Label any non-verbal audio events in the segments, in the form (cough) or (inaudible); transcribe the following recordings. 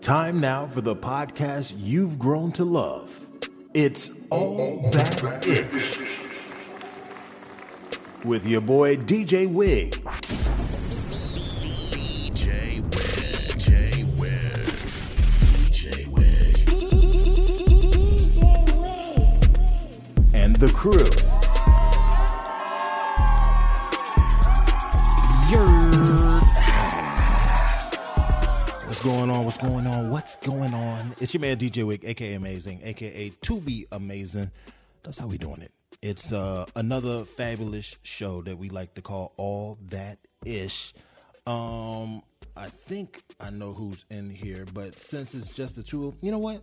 Time now for the podcast you've grown to love. It's All That Ish. With your boy DJ Wig. DJ Wig, J Wig, DJ Wig. and the crew. Going on? What's going on? What's going on? It's your man DJ Wig, aka Amazing, aka To Be Amazing. That's how we doing it. It's uh, another fabulous show that we like to call All That Ish. Um, I think I know who's in here, but since it's just the two of you know what?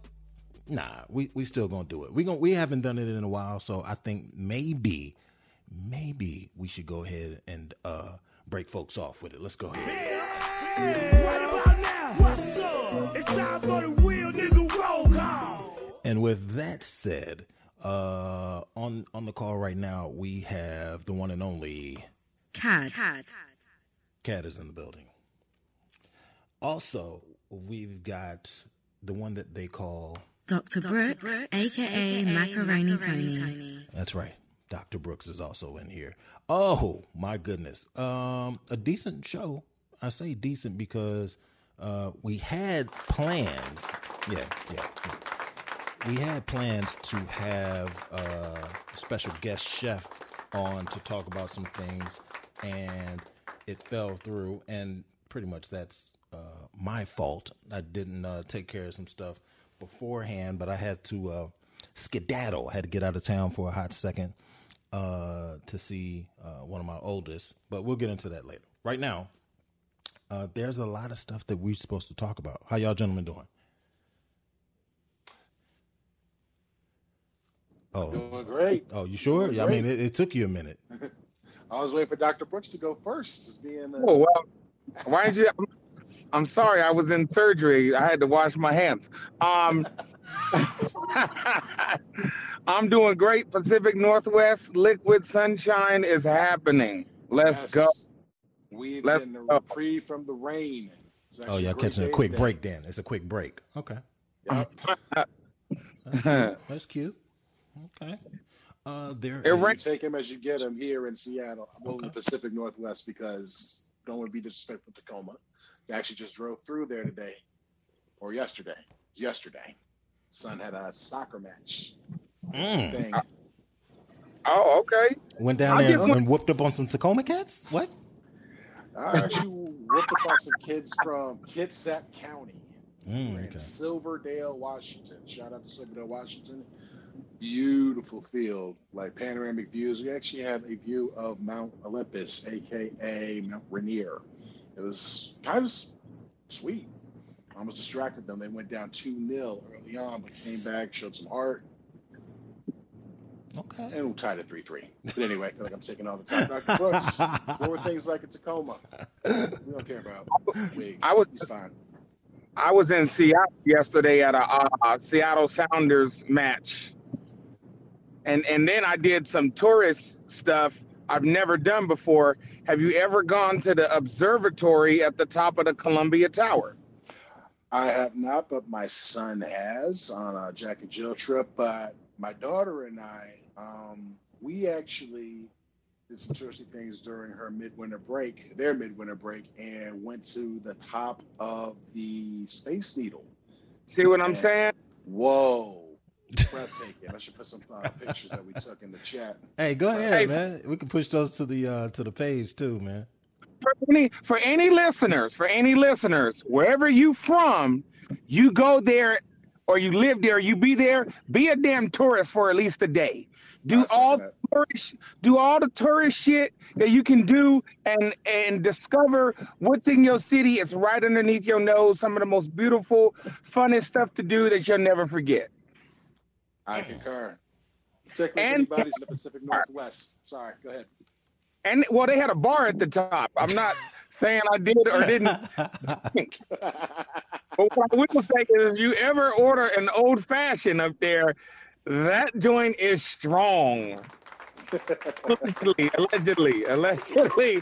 Nah, we we still gonna do it. We gon' we haven't done it in a while, so I think maybe maybe we should go ahead and uh break folks off with it. Let's go ahead. Right about time for the real nigga roll call. And with that said, uh, on on the call right now we have the one and only Cat. Cad. Cat is in the building. Also, we've got the one that they call Dr. Brooks, aka Macaroni Tony. that's right. Dr. Brooks is also in here. Oh my goodness. Um a decent show. I say decent because uh we had plans. Yeah, yeah. yeah. We had plans to have uh, a special guest chef on to talk about some things and it fell through and pretty much that's uh, my fault. I didn't uh, take care of some stuff beforehand, but I had to uh, skedaddle. I had to get out of town for a hot second to see one of my oldest, but we'll get into that later. Right now, uh, there's a lot of stuff that we're supposed to talk about. How y'all gentlemen doing? Oh, Doing great. oh, you sure? Doing I mean, it, it took you a minute. (laughs) I was waiting for Dr. Brooks to go first. Being, uh, Oh well, why did you? I'm, I'm sorry, I was in surgery. I had to wash my hands. Um, (laughs) I'm doing great. Pacific Northwest Liquid Sunshine is happening. Let's yes. go. We've Let's been go. reprieve from the rain. Oh, actually yeah, catching a quick today. break then. It's a quick break. Okay. Yep. (laughs) That's cute. That's cute. Okay. Uh, there It is- rain- You take him as you get him here in Seattle. Well, in the Pacific Northwest because don't want to be disrespectful to Tacoma. You actually just drove through there today or yesterday. Yesterday. Son had a soccer match Mm. thing. Oh, okay. Went down I there just and, want- whooped up on some Tacoma cats. What? I actually up on some kids from Kitsap County. Mm, in okay. Silverdale, Washington. Shout out to Silverdale, Washington. Beautiful field, like panoramic views. We actually had a view of Mount Olympus, aka Mount Rainier. It was kind of sweet. I almost distracted them. They went down 2 0 early on, but came back, showed some art, Okay. and we tied it 3 3. But anyway, I feel like I'm taking all the time. Dr. Brooks, (laughs) more things like a Tacoma. We don't care about Wig. I was- He's fine. I was in Seattle yesterday at a uh, Seattle Sounders match, and and then I did some tourist stuff I've never done before. Have you ever gone to the observatory at the top of the Columbia Tower? I have not, but my son has on a Jack and Jill trip. But my daughter and I, um, we actually did some touristy things during her midwinter break, their midwinter break, and went to the top of the Space Needle. See what I'm saying? Whoa, breathtaking! I should put some uh, pictures that we took in the chat. Hey, go ahead, Hey. man. We can push those to the uh, to the page too, man. For any for any listeners, for any listeners, wherever you from, you go there or you live there, you be there, be a damn tourist for at least a day. Do all that. tourist, do all the tourist shit that you can do and and discover what's in your city. It's right underneath your nose. Some of the most beautiful, funnest stuff to do that you'll never forget. I concur. Particularly And- if anybody's in the Pacific Northwest. Sorry, go ahead. And well, they had a bar at the top. I'm not saying I did or didn't. (laughs) But what I will say is, if you ever order an old fashioned up there, that joint is strong. allegedly, allegedly, allegedly,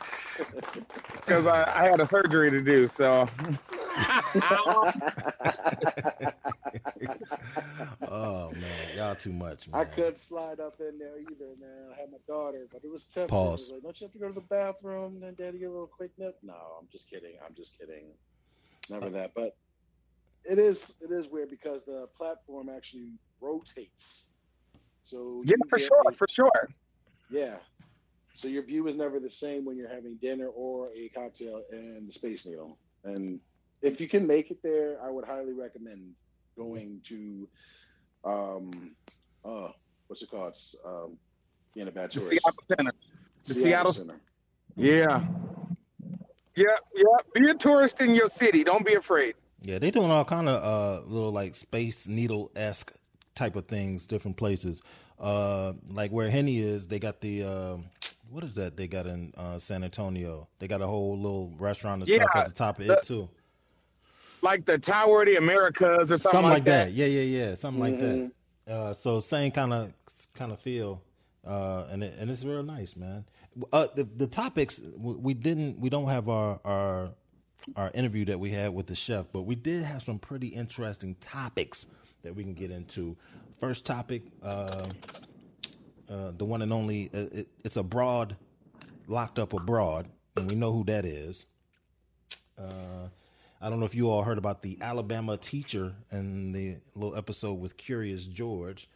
because I, I had a surgery to do. So (laughs) oh man, y'all too much, man. I couldn't slide up in there either, man. I had my daughter, but it was tough. Pause. Was like, don't you have to go to the bathroom and then daddy get a little quick nip? No, I'm just kidding. I'm just kidding. Never uh, that. But it is it is weird because the platform actually rotates. So Yeah, for sure, a- for sure. yeah. So your view is never the same when you're having dinner or a cocktail in the Space Needle. And if you can make it there, I would highly recommend going to um uh what's it called? It's, um being a bad The tourist. Seattle Center. The Seattle- Center. Yeah. Yeah, yeah. Be a tourist in your city. Don't be afraid. Yeah, they're doing all kind of uh, little like space needle esque type of things, different places. Uh, like where Henny is, they got the um (tsk) what is that they got in uh, San Antonio? They got a whole little restaurant and stuff at the top of the- it too. Like the Tower of the Americas or something, Something, like that. that. Yeah, yeah, yeah. Something like Mhm. that. Uh, so same kind of kind of feel, uh, and it, and it's real nice, man. Uh, the the topics we we didn't we don't have our our our interview that we had with the chef, but we did have some pretty interesting topics that we can get into. First topic, uh, uh, the one and only, uh, it, it's abroad, locked up abroad, and we know who that is. Uh, I don't know if you all heard about the Alabama teacher and the little episode with Curious George.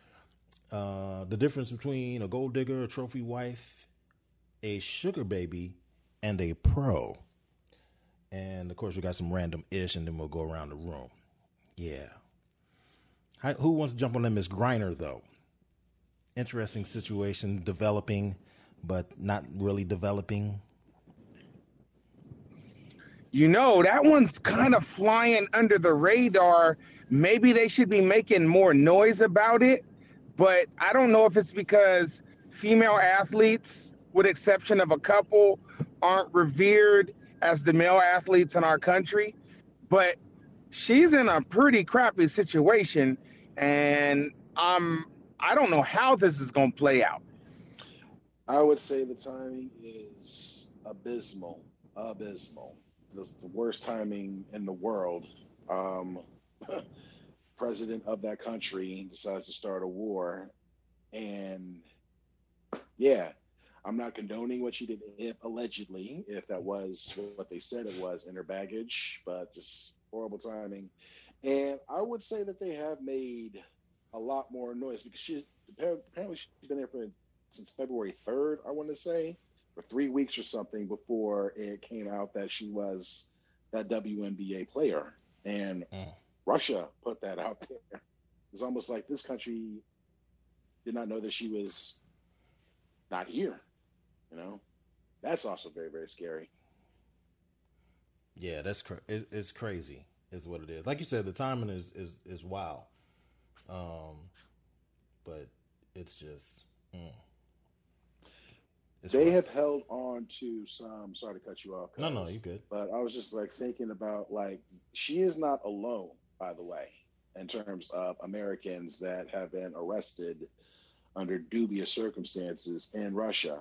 Uh, the difference between a gold digger, a trophy wife, a sugar baby, and a pro. And of course, we got some random ish, and then we'll go around the room. Yeah. Hi, who wants to jump on that Miss Griner though? Interesting situation developing, but not really developing. You know, that one's kind of flying under the radar. Maybe they should be making more noise about it, but I don't know if it's because female athletes, with exception of a couple, aren't revered as the male athletes in our country. But she's in a pretty crappy situation, and I'm I don't know how this is going to play out. I would say the timing is abysmal. Abysmal. This is the worst timing in the world. Um, (laughs) president of that country decides to start a war, and yeah, I'm not condoning what she did, if allegedly, if that was what they said it was in her baggage, but just horrible timing. And I would say that they have made a lot more noise because she apparently she's been there for since February 3rd, I want to say, for three weeks or something before it came out that she was that WNBA player. And Mm. Russia put that out there. It's almost like this country did not know that she was not here. You know, that's also very, very scary. Yeah, that's cra- it's crazy, is what it is. Like you said, the timing is is is wild. Um, but it's just mm. It's they rough. have held on to some. Sorry to cut you off. no, no, you good. But I was just like thinking about like she is not alone, by the way, in terms of Americans that have been arrested under dubious circumstances in Russia.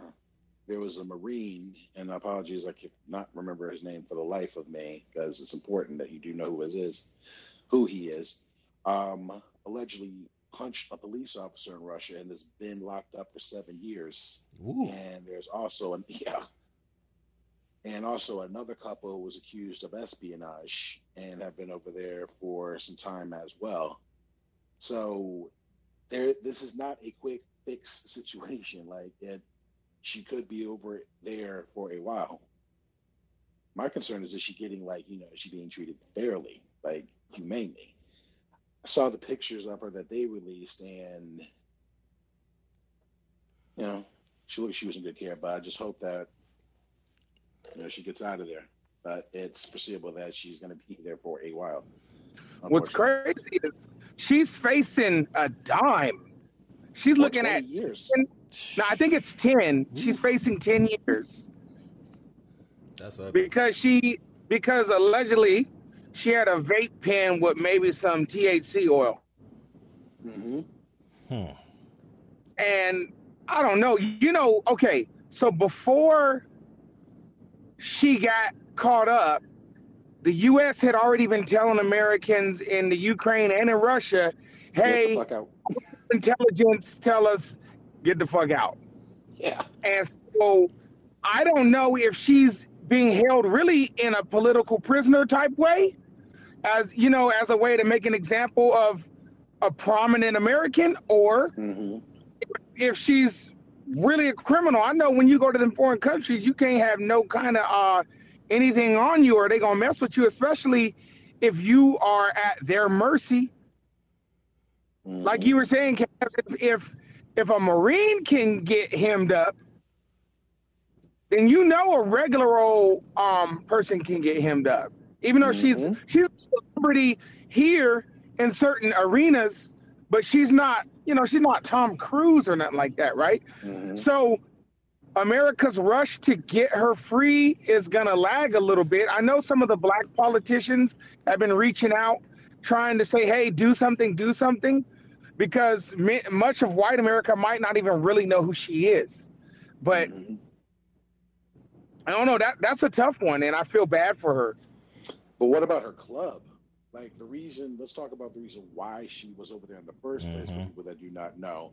There was a Marine, and apologies, I cannot remember his name for the life of me because it's important that you do know who it is, who he is. Um, allegedly punched a police officer in Russia and has been locked up for seven years. Ooh, And there's also an (laughs) yeah, and also another couple was accused of espionage and have been over there for some time as well. So there, this is not a quick fix situation. Like it, she could be over there for a while. My concern is is she getting like you know is she being treated fairly, like humanely? I saw the pictures of her that they released, and you know she looked she was in good care. But I just hope that you know she gets out of there. But it's foreseeable that she's going to be there for a while. What's crazy is she's facing a dime. She's looking at years. No, I think it's ten. She's facing ten years that's ugly. because she because allegedly she had a vape pen with maybe some THC oil, hmm Hmm. and I don't know. You know, okay. So before she got caught up, the U.S. had already been telling Americans in the Ukraine and in Russia, "Hey, intelligence, tell us get the fuck out." Yeah. And so I don't know if she's being held really in a political prisoner type way, as you know, as a way to make an example of a prominent American, or hmm if she's really a criminal. I know when you go to them foreign countries, you can't have no kind of uh, anything on you, or they gonna mess with you, especially if you are at their mercy. Like you were saying, Cass, if, if if a Marine can get hemmed up, then you know a regular old um person can get hemmed up. Even though she's Mhm. she's a celebrity here in certain arenas, but she's not, you know, she's not Tom Cruise or nothing like that, right? Mhm. So America's rush to get her free is gonna lag a little bit. I know some of the black politicians have been reaching out, trying to say, "Hey, do something, do something," because mi- much of white America might not even really know who she is. But Mhm. I don't know. That that's a tough one, and I feel bad for her. But what about her club? Like the reason, let's talk about the reason why she was over there in the 1st place for Mhm. people that do not know.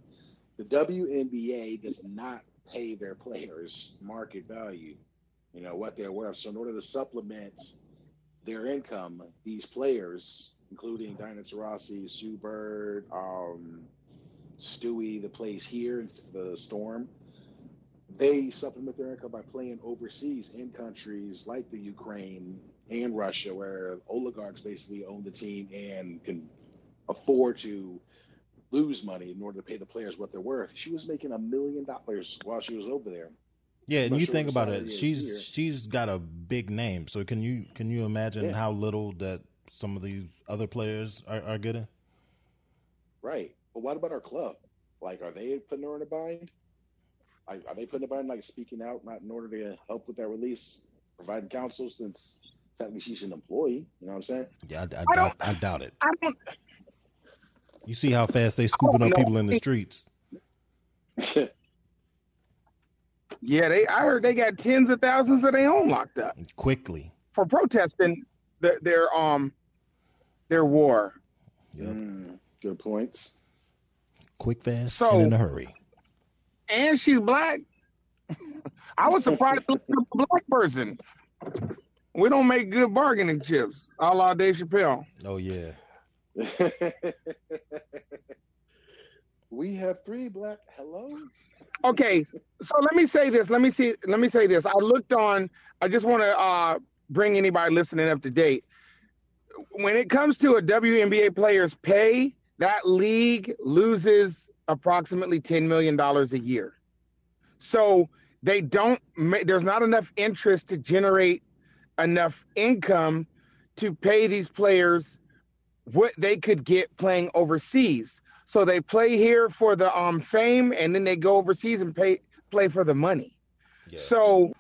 The WNBA does not pay their players market value, you know, what they're worth. So in order to supplement their income, these players, including Diana Taurasi, Sue Bird, um, Stewie, the plays here in the Storm, they supplement their income by playing overseas in countries like the Ukraine and Russia, where oligarchs basically own the team and can afford to lose money in order to pay the players what they're worth. She was making a million dollars while she was over there. Yeah, and you sure think about it, she's here. she's got a big name. So can you can you imagine Yeah. how little that some of these other players are, are getting? Right. But what about our club? Like, are they putting her in a bind? Like, are they putting her in a bind, like speaking out, not in order to help with that release, providing counsel since technically she's an employee? You know what I'm saying? Yeah, I, I, I doubt, I doubt it. I don't. You see how fast they scooping up know. people in the streets. (laughs) Yeah, they. I heard they got tens of thousands of their own locked up quickly. for protesting their, their um their war. Yep. Mm, good points. Quick, fast, So- and in a hurry. and she's black. (laughs) I was surprised to look a black person. We don't make good bargaining chips, a la Dave Chappelle. Oh yeah. (laughs) we have three black. Hello. Okay, so let me say this. Let me see. Let me say this. I looked on. I just want to uh, bring anybody listening up to date. When it comes to a WNBA player's pay, that league loses approximately ten million dollars a year. So they don't. There's not enough interest to generate enough income to pay these players what they could get playing overseas. So they play here for the um fame, and then they go overseas and pay play for the money. Yeah. So,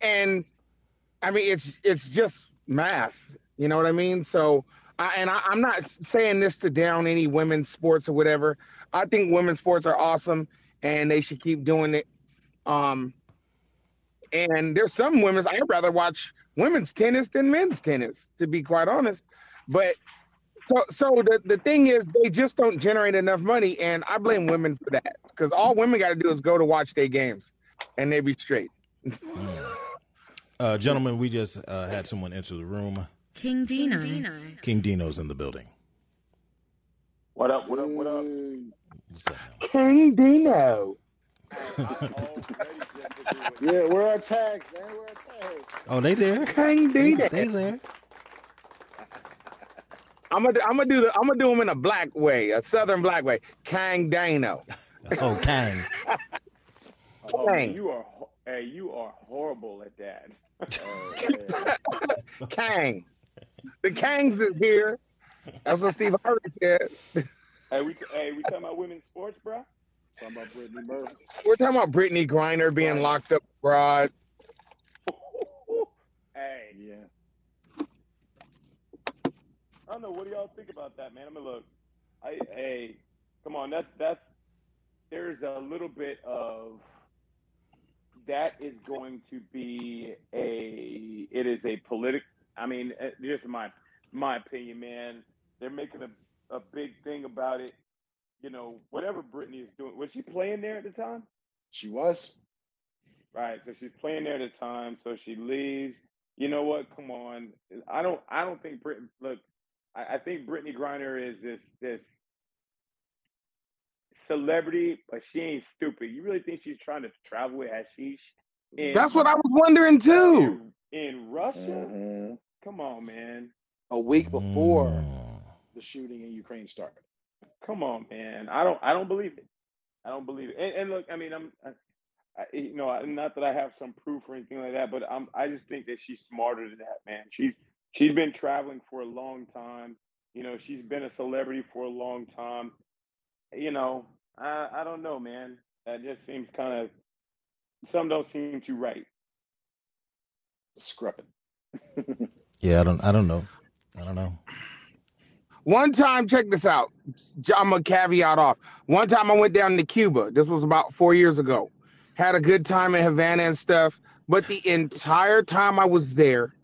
and I mean, it's it's just math. You know what I mean? So, I, and I, I'm not saying this to down any women's sports or whatever. I think women's sports are awesome, and they should keep doing it. Um, and there's some women's I'd rather watch women's tennis than men's tennis, to be quite honest. But so so the, the thing is they just don't generate enough money and I blame women for that. Because all women gotta do is go to watch their games and they be straight. (laughs) Uh, gentlemen, we just uh, had someone enter the room. King Dino. King Dino's in the building. What up? What up? What up? What's up. King Dino. (laughs) Yeah, where are our tags, man? Where are our tags? Oh, they there? King Dino. They there? I'm gonna I'm gonna do the I'm gonna do them in a black way, a southern black way. Kang Dino. Oh, Kang. (laughs) Oh, Dang. you are hey, you are horrible at that. Man. (laughs) Kang. The Kangs is here. That's what Steve Harvey said. hey, we hey, we talking about women's sports, bro? Talking about Brittany Murphy. We're talking about Brittney Griner being locked up abroad. (laughs) hey, Yeah. I don't know. What do y'all think about that, man? I mean, look, I hey, come on, that's that's there's a little bit of that is going to be a it is a politic I mean, uh, just my my opinion, man. They're making a a big thing about it. You know, whatever Brittney is doing. Was she playing there at the time? She was. Right. So she's playing there at the time. So she leaves. You know what? Come on. I don't. I don't think Brittney. Look, I, I think Brittney Griner is this this celebrity, but she ain't stupid. You really think she's trying to travel with hashish? In, That's what I was wondering too. In, in Russia. Mhm. Come on, man. A week before Mm. the shooting in Ukraine started. Come on, man. I don't. I don't believe it. I don't believe it. And, and look, I mean, I'm. I, I, you know, not that I have some proof or anything like that, but I'm. I just think that she's smarter than that, man. She's she's been traveling for a long time. You know, she's been a celebrity for a long time. You know, I I don't know, man. That just seems kind of some don't seem too right. Scrupping. Yeah, I don't. I don't know. I don't know. One time, check this out. I'm gonna caveat off. One time I went down to Cuba. This was about four years ago. Had a good time in Havana and stuff. But the entire time I was there,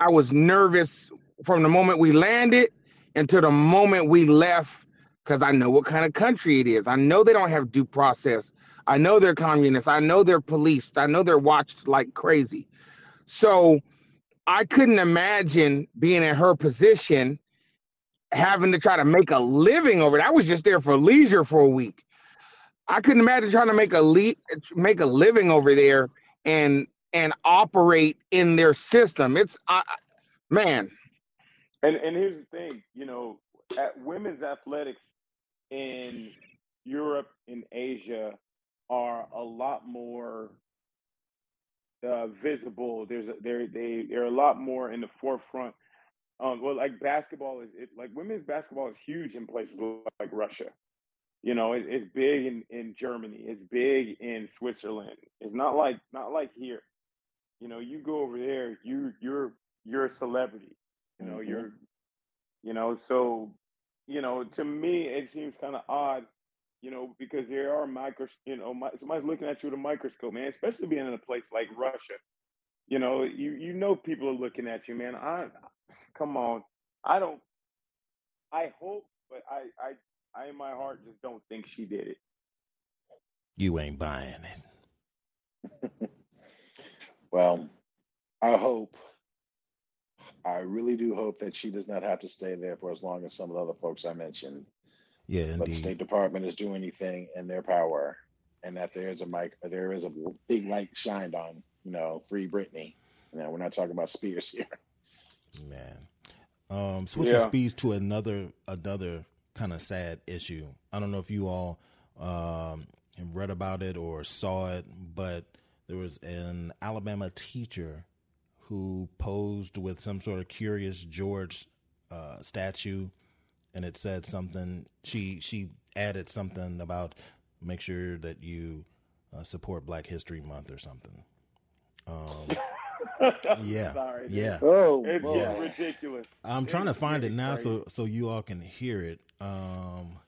I was nervous from the moment we landed until the moment we left because I know what kind of country it is. I know they don't have due process. I know they're communists. I know they're policed. I know they're watched like crazy. So I couldn't imagine being in her position having to try to make a living over it. I was just there for leisure for a week. I couldn't imagine trying to make a le- make a living over there and and operate in their system. It's I, man, And and here's the thing, you know, at women's athletics in Europe and Asia are a lot more uh, visible. There's a, they're they they're a lot more in the forefront. Um, well, like basketball is it, like women's basketball is huge in places like Russia. You know, it, it's big in, in Germany. It's big in Switzerland. It's not like not like here. You know, you go over there, you you're you're a celebrity. You know, Mhm. you're you know, so you know, to me it seems kind of odd, you know, because there are micros, you know, mi- somebody's looking at you with a microscope, man. Especially being in a place like Russia. You know, you you know people are looking at you, man. I come on, I don't. I hope, but I I I in my heart just don't think she did it. You ain't buying it. (laughs) Well, I hope, I really do hope that she does not have to stay there for as long as some of the other folks I mentioned. Yeah, But the. State Department is doing anything in their power, and that there is a mic, there is a big light shined on, you know, free Britney. Now we're not talking about Spears here. Man. Um, switching Yeah. speeds to another another kind of sad issue. I don't know if you all um, read about it or saw it, but there was an Alabama teacher who posed with some sort of Curious George uh, statue, and it said something. She she added something about make sure that you uh, support Black History Month or something. Um, (laughs) yeah, Sorry. yeah. Oh, It's boy. getting ridiculous. I'm It trying to find it now crazy. so so you all can hear it. Um,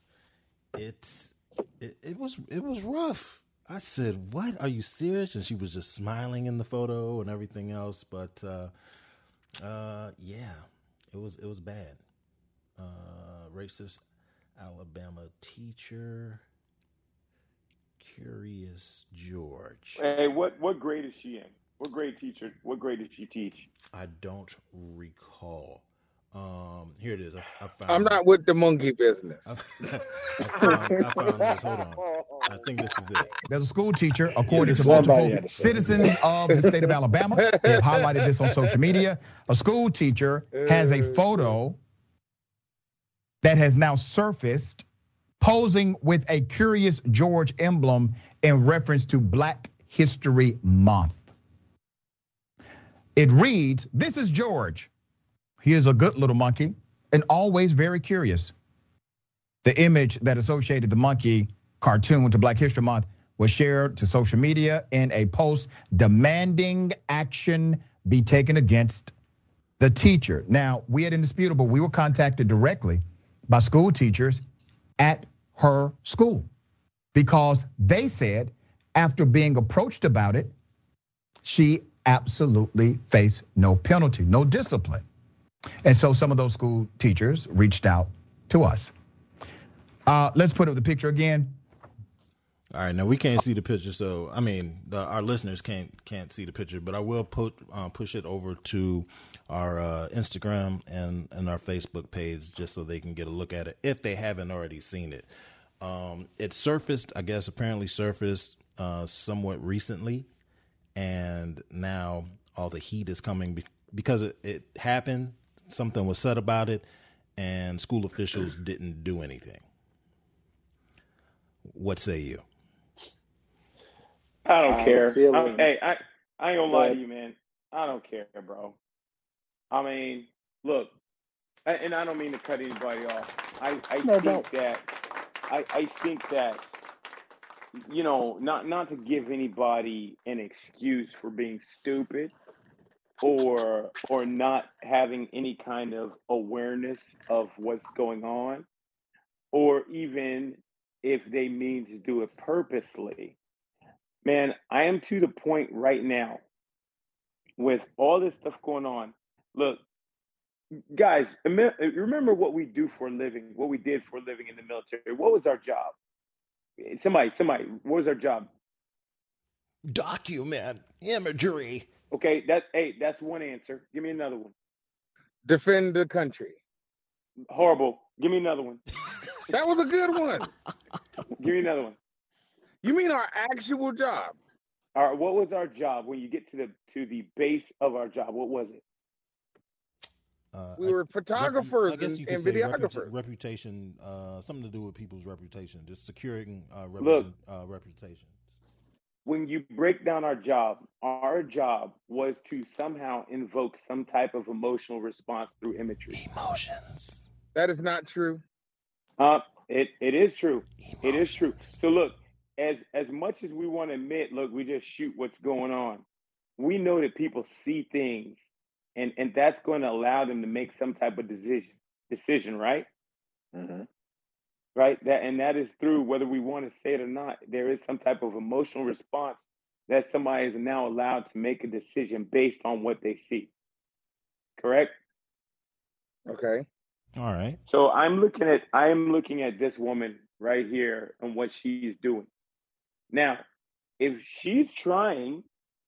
it's it, it was it was rough. I said, "What? Are you serious?" And she was just smiling in the photo and everything else. But uh, uh, yeah, it was it was bad. Uh, racist Alabama teacher, Curious George. Hey, what what grade is she in? What grade teacher? What grade did she teach? I don't recall. Um, here it is. I, I found. I'm not with the monkey business. I, (laughs) I found, I found this. Hold on. I think this is it. There's a school teacher, according to multiple had to say citizens of the state of Alabama. They have highlighted this on social media. A school teacher has a photo that has now surfaced posing with a Curious George emblem in reference to Black History Month. It reads This is George. He is a good little monkey and always very curious. The image that associated the monkey cartoon to Black History Month was shared to social media in a post demanding action be taken against the teacher. Now, we at Indisputable, we were contacted directly by school teachers at her school because they said after being approached about it, she absolutely faced no penalty, no discipline. And so some of those school teachers reached out to us. Uh, let's put up the picture again. All right, now we can't see the picture, so I mean, the, our listeners can't can't see the picture, but I will put uh, push it over to our uh, Instagram and and our Facebook page just so they can get a look at it if they haven't already seen it. Um, it surfaced, I guess, apparently surfaced uh, somewhat recently, and now all the heat is coming be- because it, it happened. Something was said about it, and school officials (clears throat) didn't do anything. What say you? I don't I'm care. feeling- I, hey, I, I ain't gonna lie to you, man. I don't care, bro. I mean, look, and I don't mean to cut anybody off. I, I No, think don't. that I, I think that you know, not not to give anybody an excuse for being stupid or or not having any kind of awareness of what's going on, or even if they mean to do it purposely. Man, I am to the point right now with all this stuff going on. Look, guys, remember what we do for a living, what we did for a living in the military. What was our job? Somebody, somebody, what was our job? Document imagery. Okay, that hey, that's one answer. Give me another one. Defend the country. Horrible. Give me another one. (laughs) That was a good one. Give me another one. You mean our actual job? All right, what was our job when you get to the to the base of our job? What was it? Uh, We I- were repu- photographers I guess and, you could and say videographers. reputa- reputation, uh, something to do with people's reputation, just securing uh, Look. represent, uh, reputation. When you break down our job, our job was to somehow invoke some type of emotional response through imagery. Emotions. That is not true. Uh, it it is true. It is true. So look, as as much as we want to admit, look, we just shoot what's going on. We know that people see things, and and that's going to allow them to make some type of decision. Decision, right? hmm Right. That and that is through whether we want to say it or not. There is some type of emotional response that somebody is now allowed to make a decision based on what they see. Correct. Okay. All right. So I'm looking at I am looking at this woman right here and what she's doing. Now, if she's trying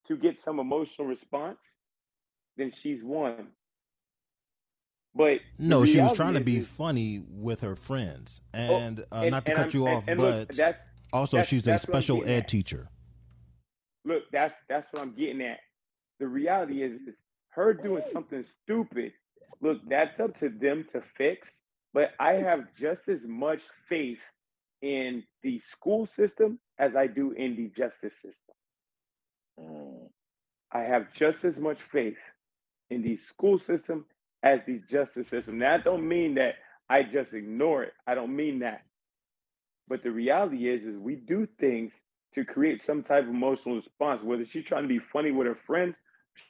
to get some emotional response, then she's won. But No, she was trying to be is- funny with her friends, oh, and, uh, and- not to and cut I'm- you and- off, and look, but that's also that's- she's a that's what I'm special ed at. teacher. look, that's that's what I'm getting at. The reality is, is her doing something stupid. Look, that's up to them to fix. But I have just as much faith in the school system as I do in the justice system. Mm. I have just as much faith in the school system as the justice system. Now, I don't mean that I just ignore it. I don't mean that. But the reality is, is we do things to create some type of emotional response. Whether she's trying to be funny with her friends,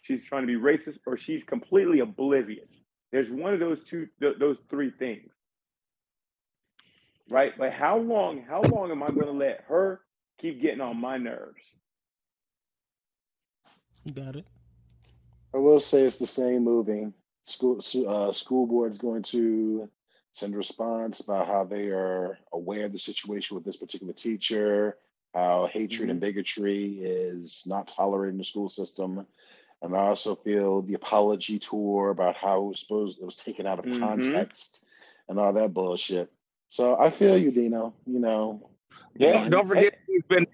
she's trying to be racist, or she's completely oblivious. There's one of those two, th- those three things, right? But how long, how long am I going to let her keep getting on my nerves? You got it. I will say it's the same moving. School uh, school board's going to send a response about how they are aware of the situation with this particular teacher, how hatred and bigotry is not tolerated in the school system. And I also feel the apology tour about how it was supposed it was taken out of Mhm. context and all that bullshit. So I feel you, Dino. You know, Yeah, Don't forget she's been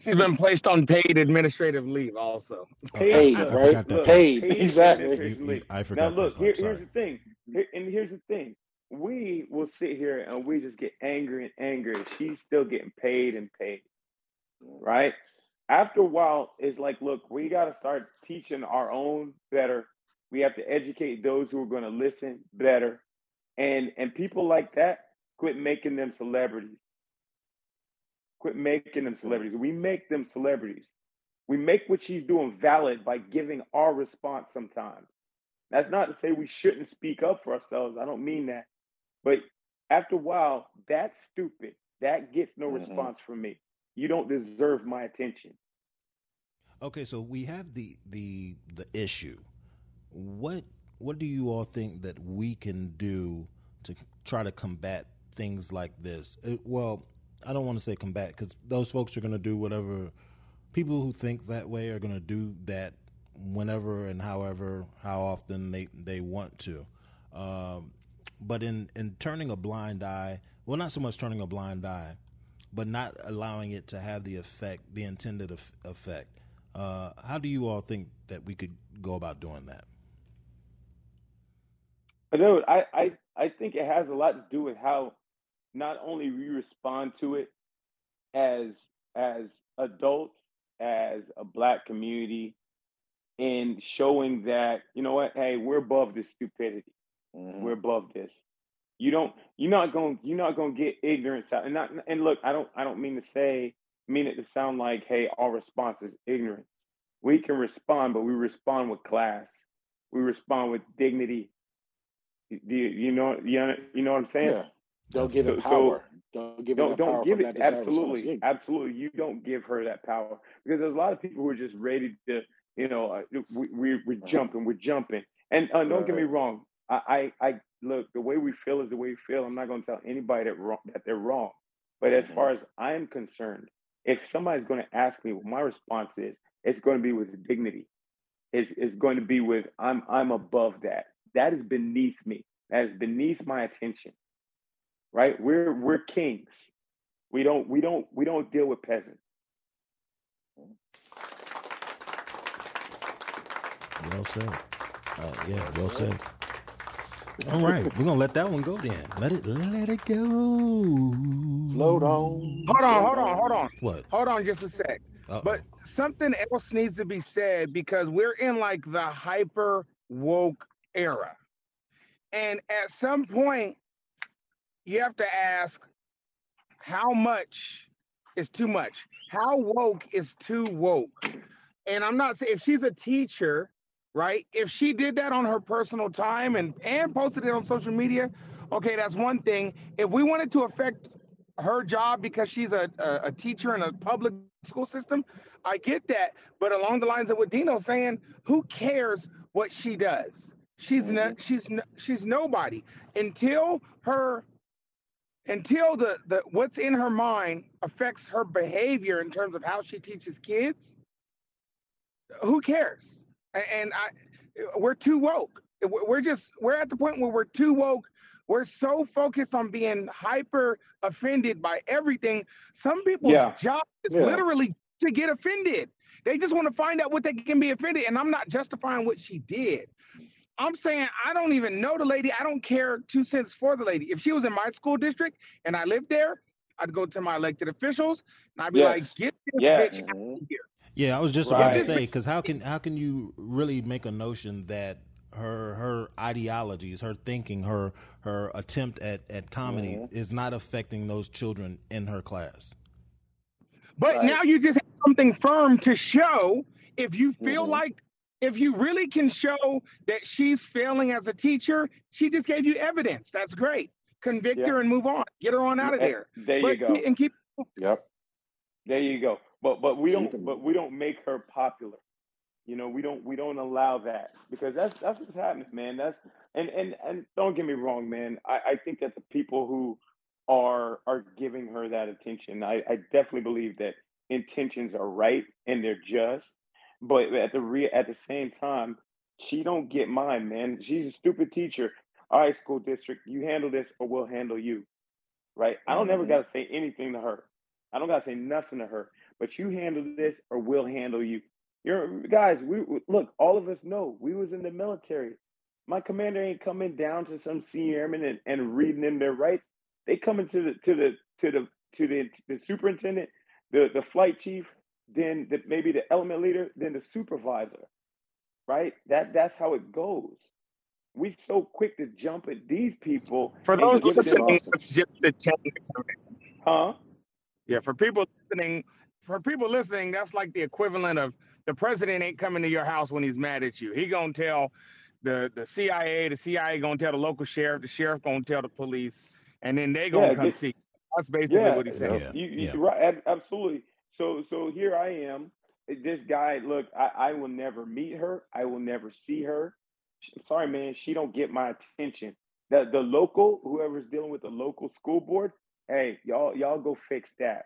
she's been placed on paid administrative leave also. Oh, paid, I, I right? forgot. Look, Paid, paid exactly. administration You- you- I Now look, here, here's the thing, Here- and here's the thing. We will sit here and we just get angry and angry. She's still getting paid and paid, right? After a while, it's like, look, we got to start teaching our own better. We have to educate those who are going to listen better, and and people like that quit making them celebrities. Quit making them celebrities. We make them celebrities. We make what she's doing valid by giving our response sometimes. That's not to say we shouldn't speak up for ourselves. I don't mean that. But after a while, that's stupid. That gets no Mhm. response from me. You don't deserve my attention. Okay, so we have the the the issue. What what do you all think that we can do to try to combat things like this? It, well, I don't want to say combat because those folks are going to do whatever. People who think that way are going to do that whenever and however, how often they they want to. Um, but in in turning a blind eye, well, not so much turning a blind eye, but not allowing it to have the effect, the intended eff- effect. Uh, how do you all think that we could go about doing that? Dude, I, I, I think it has a lot to do with how not only we respond to it as as adults, as a black community, in showing that, you know what, hey, we're above this stupidity. Mhm. We're above this. You don't you're not going you're not going to get ignorance out. And not and look, I don't I don't mean to say mean it to sound like hey, our response is ignorance. We can respond, but we respond with class. We respond with dignity. Do you, you know you know, you know what I'm saying? Yeah. Don't give it (laughs) So- so power. don't give it don't don't power give it absolutely absolutely you don't give her that power because there's a lot of people who are just ready to you know uh, we, we we're jumping we're jumping. And uh, don't get me wrong I, I I look the way we feel is the way we feel. I'm not going to tell anybody that wrong that they're wrong. But as Mhm. far as I'm concerned if somebody's going to ask me what my response is it's going to be with dignity. It's, it's going to be with I'm I'm above that. That is beneath me. That is beneath my attention right? We're we're kings. We don't we don't we don't deal with peasants. Well said. Uh, yeah, well said. All right, we're gonna let that one go then. Let it let it go. Float on. Hold on, hold on, hold on. What? Hold on just a sec. Uh-oh. But something else needs to be said because we're in like the hyper woke era. And at some point, you have to ask how much is too much? How woke is too woke? And I'm not saying if she's a teacher, right? If she did that on her personal time and, and posted it on social media, okay, that's one thing. If we wanted to affect her job because she's a, a, a teacher in a public school system, I get that. But along the lines of what Dino's saying, who cares what she does? She's no, mm-hmm. she's no, she's nobody until her until the, the what's in her mind affects her behavior in terms of how she teaches kids. Who cares? And I we're too woke. We're just we're at the point where we're too woke. We're so focused on being hyper offended by everything. Some people's Yeah. job is Yeah. literally to get offended. They just want to find out what they can be offended. And I'm not justifying what she did. I'm saying I don't even know the lady. I don't care two cents for the lady. If she was in my school district and I lived there, I'd go to my elected officials and I'd be Yes. like, "Get this Yes. bitch out Mhm. of here." Yeah, I was just about to say because how can how can you really make a notion that her her ideologies, her thinking, her her attempt at at comedy Mhm. is not affecting those children in her class? But Right. now you just have something firm to show. If you feel Mhm. like, if you really can show that she's failing as a teacher, she just gave you evidence. That's great. Convict Yeah. her and move on. Get her on out of there. There but you go. and keep Yep. There you go. But but we don't but we don't make her popular. You know, we don't we don't allow that because that's that's what happens, man. That's and and and don't get me wrong, man. I, I think that the people who are are giving her that attention, I, I definitely believe that intentions are right and they're just. But at the re at the same time, she don't get mine, man. She's a stupid teacher. All right, school district, you handle this or we'll handle you. Right? I don't ever Mhm. gotta say anything to her. I don't gotta say nothing to her. But you handle this or we'll handle you. You're guys, we we- look, all of us know we was in the military. My commander ain't coming down to some senior airman and, and reading them their rights. They coming to the to the to the to the, the superintendent, the, the flight chief, then the, maybe the element leader, then the supervisor. Right? That that's how it goes. We so quick to jump at these people for those give This is them, listening. awesome. It's just a change. huh? Yeah, for people listening, for people listening, that's like the equivalent of the president ain't coming to your house when he's mad at you. He gonna tell the the CIA, the CIA gonna tell the local sheriff, the sheriff gonna tell the police, and then they gonna Yeah, come get- see. you. That's basically Yeah, what he said. Yeah. You, you yeah. right, absolutely. So so here I am, this guy, look, I, I will never meet her. I will never see her. I'm sorry, man. She don't get my attention. The the local, whoever's dealing with the local school board, hey, y'all y'all go fix that.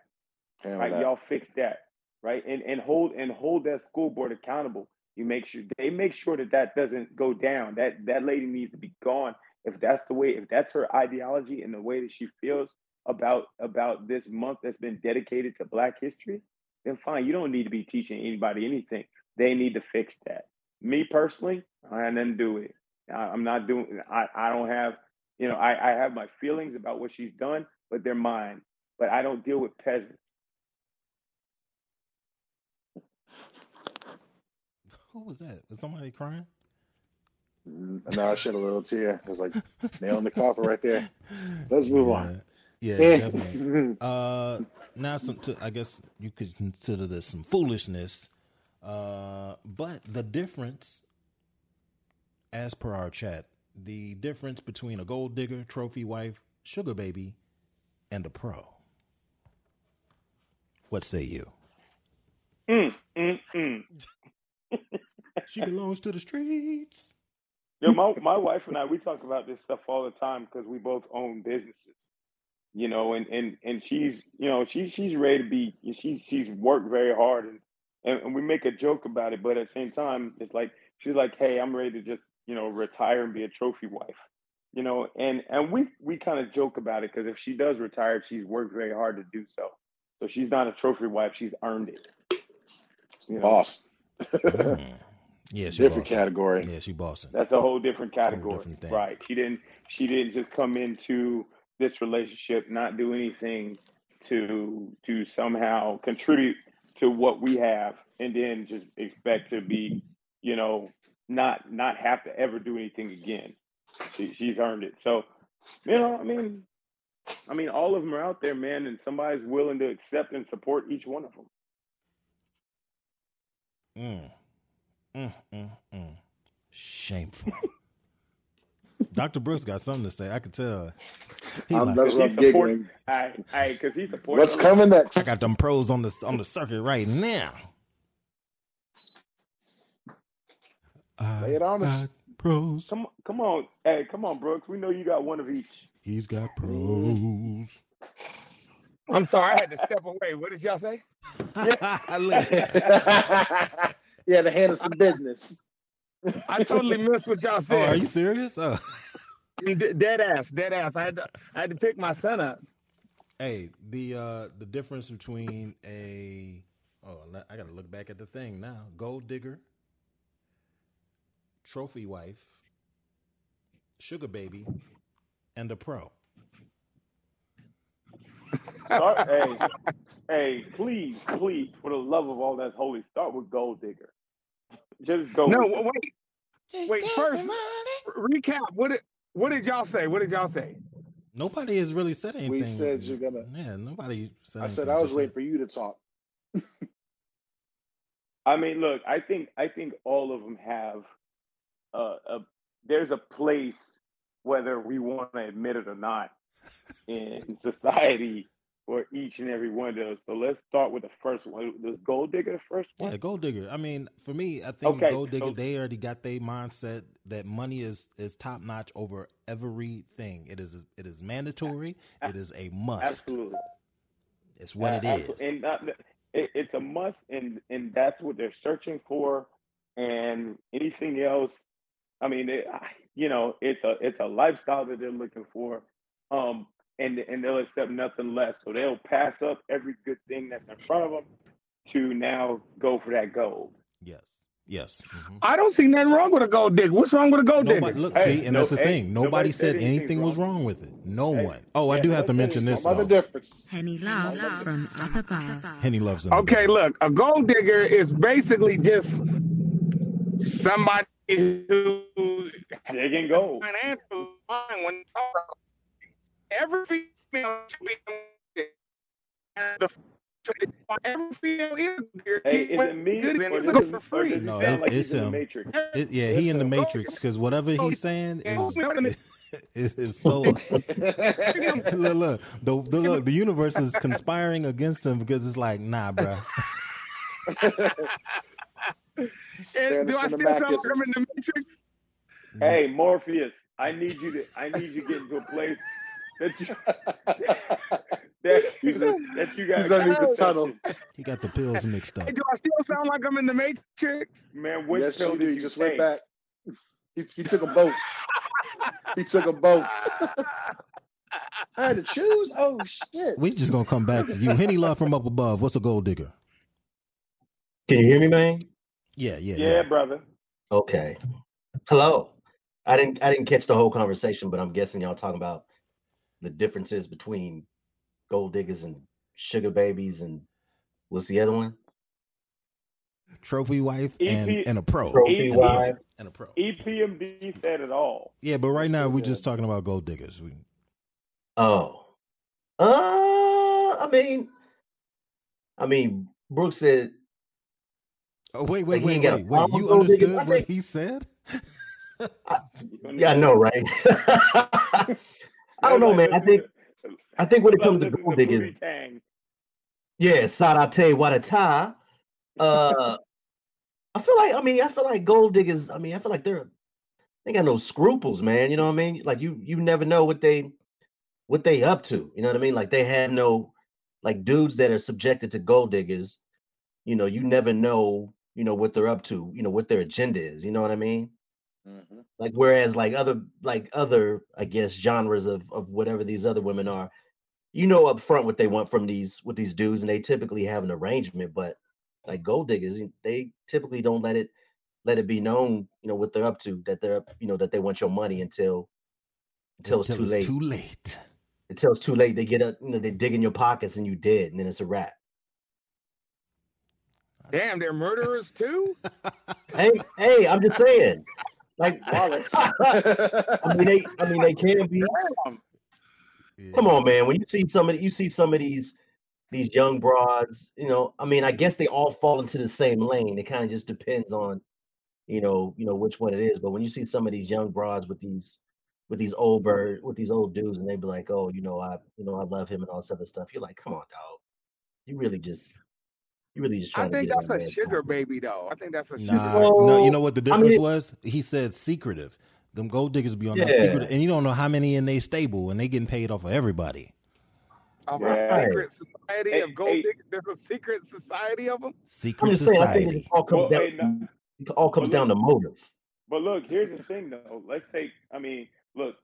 Handle right? that. Y'all fix that, right? And and hold and hold that school board accountable. You make sure they make sure that that doesn't go down. That that lady needs to be gone. If that's the way, if that's her ideology and the way that she feels about about this month that's been dedicated to Black history, then fine. You don't need to be teaching anybody anything. They need to fix that. Me personally, I had nothing to do with it. I, I'm not doing. I I don't have. You know, I I have my feelings about what she's done, but they're mine. But I don't deal with peasants. Who was that? Was somebody crying? Mm, No, I shed a little tear. It was like nail in the coffin right there. Let's move on. Yeah, definitely. (laughs) Uh, now, some to, I guess you could consider this some foolishness. Uh, but the difference, as per our chat, the difference between a gold digger, trophy wife, sugar baby, and a pro. What say you? Mm, mm, mm. (laughs) She belongs to the streets. Yo, my my wife and I we talk about this stuff all the time because we both own businesses, you know, and and and she's you know she she's ready to be she's she's worked very hard and, and and we make a joke about it, but at the same time it's like she's like, hey, I'm ready to just you know retire and be a trophy wife, you know, and and we we kind of joke about it because if she does retire, she's worked very hard to do so, so she's not a trophy wife, she's earned it. You know? Boss. Mm. (laughs) Yeah, Different bossing. category. Yeah, she bossing. That's a whole different category, different right? She didn't. She didn't just come into this relationship not do anything to to somehow contribute to what we have, and then just expect to be, you know, not not have to ever do anything again. She, she's earned it. So, you know, I mean, I mean, all of them are out there, man, and somebody's willing to accept and support each one of them. Mm. Mm, mm, mm. Shameful. (laughs) Dr. Brooks got something to say. I could tell. He I'm, like, that's what I'm support, giggling. I, I, because he supports. What's coming next? I got them pros on the on the circuit right now. Lay it on us. got pros. Come, come on, hey, come on, Brooks. We know you got one of each. He's got pros. I'm sorry, I had to step away. What did y'all say? (laughs) Look, (laughs) yeah, to handle some business. I totally missed what y'all (laughs) oh, said. are you serious? Oh. D- dead ass, dead ass. I had to, I had to pick my son up. Hey, the uh the difference between a oh I gotta look back at the thing now. Gold digger, trophy wife, sugar baby, and a pro. Start, hey, hey, please, please, for the love of all that's holy, start with Gold Digger. Just go. No, wait, wait. First, recap. What did, what did y'all say? What did y'all say? Nobody has really said anything. We said you're gonna. Yeah, nobody said. I said I was waiting for you to talk. (laughs) I mean, look, I think I think all of them have uh, a. There's a place, whether we want to admit it or not, in (laughs) society for each and every one of those. So let's start with the first one. Does Gold Digger the first one? Yeah, gold digger. I mean, for me, I think Okay, gold digger. so- They already got their mindset that money is is top notch over everything. It is it is mandatory. It is a must. Absolutely. It's what it Uh, is. And not, it, it's a must, and and that's what they're searching for. And anything else, I mean, it, you know, it's a it's a lifestyle that they're looking for. Um, and and they'll accept nothing less. So they'll pass up every good thing that's in front of them to now go for that gold. Yes. Yes. mhm. I don't see nothing wrong with a gold digger. What's wrong with a gold Nobody, digger? look, Hey, see, and no- that's the hey, thing. Nobody, nobody said said anything anything was wrong. wrong with it. No Hey, one. Oh, I do have to mention this Some other though. difference. Henny Love from Up Above. Henny loves in Okay, back. look, a gold digger is basically just somebody who Digging gold. financial fine when every female should be the every female is Hey, is it me good or and it, for free. No, it- like it's in the him. Matrix? It, yeah, he in the matrix because whatever he's saying is (laughs) is, is so. (laughs) look, look, the, the look, the universe is (laughs) conspiring against him because it's like, nah, bro And do I still sound like I'm in the Matrix? Mm. Hey, Morpheus, I need you to I need you to get into a place that you (laughs) that you, He's in- that you got he's underneath the tunnel. He got the pills mixed up. Hey, do I still sound like I'm in the Matrix? Man, what yes, pill you did do. you He just take? went back. He, he took them both. he took them both. (laughs) I had to choose. Oh shit! We just gonna come back to you. Henny Love from up above. What's a gold digger? Can you hear me, man? Yeah, yeah, Yeah, brother. Okay. Hello. I didn't I didn't catch the whole conversation, but I'm guessing y'all talking about the differences between gold diggers and sugar babies and what's the other one? Trophy wife and, EP and a pro. Trophy EP wife. And a pro. EPMD said it all. Yeah, but right now So we're good. just talking about gold diggers. We, Oh. Uh I mean I mean Brooks said oh wait, wait, he wait, ain't got a wait, wait. You gold diggers. understood what think he said? yeah, I know, right? (laughs) I don't know, man. I think I think when it comes to gold diggers. Yeah, Sarate Wadata. Uh I feel like I mean I feel like gold diggers, I mean I feel like they're they got no scruples, man. You know what I mean? Like you you never know what they what they up to. You know what I mean? Like they have no like dudes that are subjected to gold diggers, you know, you never know, you know, what they're up to, you know, what their agenda is. You know what I mean? Mhm. Like whereas like other like other I guess genres of of whatever these other women are, you know up front what they want from these with these dudes, and they typically have an arrangement. But like gold diggers, they typically don't let it let it be known, you know, what they're up to, that they're up, you know, that they want your money until until it's too Until late. too late. Until it's too late, they get up, you know, they dig in your pockets and you dead, and then it's a wrap. Damn, they're murderers too? (laughs) hey, hey, I'm just saying. Like Wallace. (laughs) I mean they I mean they can be Damn. Come on, man. When you see some of you see some of these these young broads, you know, I mean, I guess they all fall into the same lane. It kind of just depends on, you know, you know which one it is. But when you see some of these young broads with these with these old bird with these old dudes, and they be like, oh, you know, I you know I love him and all this other stuff. You're like, come on, dog. You really just you really just I trying to think get that's a sugar pocket. baby though. I think that's a sugar Nah, baby. no, you know what the I difference mean- was? He said secretive. Them gold diggers be on that Yeah. secret, and you don't know how many in they stable, and they getting paid off of everybody. Of Yeah. a secret society Hey, of gold hey. diggers. There's a secret society of them. Secret I'm just saying, I think it society. all comes Well, down hey, no- it all comes but down to motive. But look, here's the thing though. Let's take I mean, look,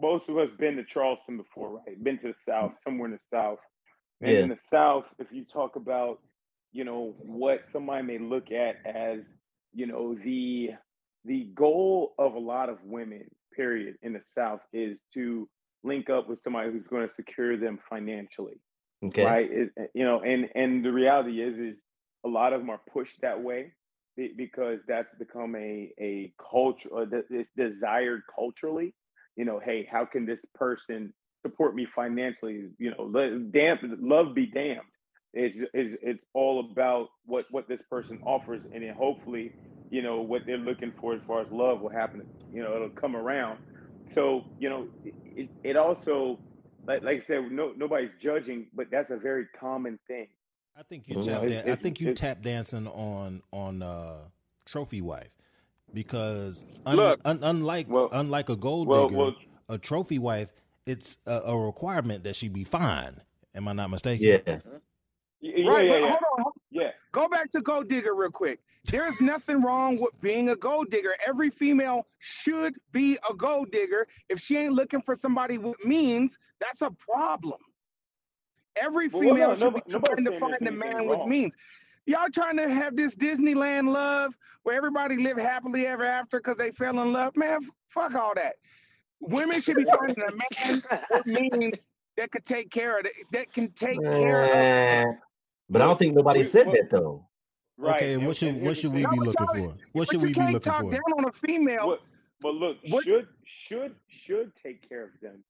most of us been to Charleston before, right? Been to the South, somewhere in the South. And Yeah. in the South, if you talk about, you know, what somebody may look at as, you know, the the goal of a lot of women, period, in the South is to link up with somebody who's going to secure them financially Okay. right? It, you know, and and the reality is, is a lot of them are pushed that way because that's become a a culture, or that it's desired culturally. You know, hey, how can this person support me financially? You know, let, damn, love be damned. It's, it's it's all about what what this person offers, and then hopefully, you know, what they're looking for as far as love will happen. You know, it'll come around. So you know, it, it also like, like I said, no, nobody's judging, but that's a very common thing. I think you Mhm. tap. It's- Dan- I think you it's- tap dancing on on uh, trophy wife because un- Look. un- unlike Well- unlike a gold Well, digger, well, a trophy wife, it's a, a requirement that she be fine. Am I not mistaken? Yeah. Mm-hmm. yeah, right, yeah, but yeah, hold on. hold- yeah. Go back to gold digger real quick. There's nothing wrong with being a gold digger. Every female should be a gold digger. If she ain't looking for somebody with means, that's a problem. Every Well, well, female no, should nobody- be nobody's trying to find a anything man with wrong. means. Y'all trying to have this Disneyland love where everybody live happily ever after because they fell in love. Man, f- fuck all that. Women should be finding a man with means that could take care of it, that can take care of But I don't think nobody We- said well- that though. Right. Okay, and what should what should we be looking for? What should we be can't looking talk for? down on a female. What, but look, What- should should should take care of them,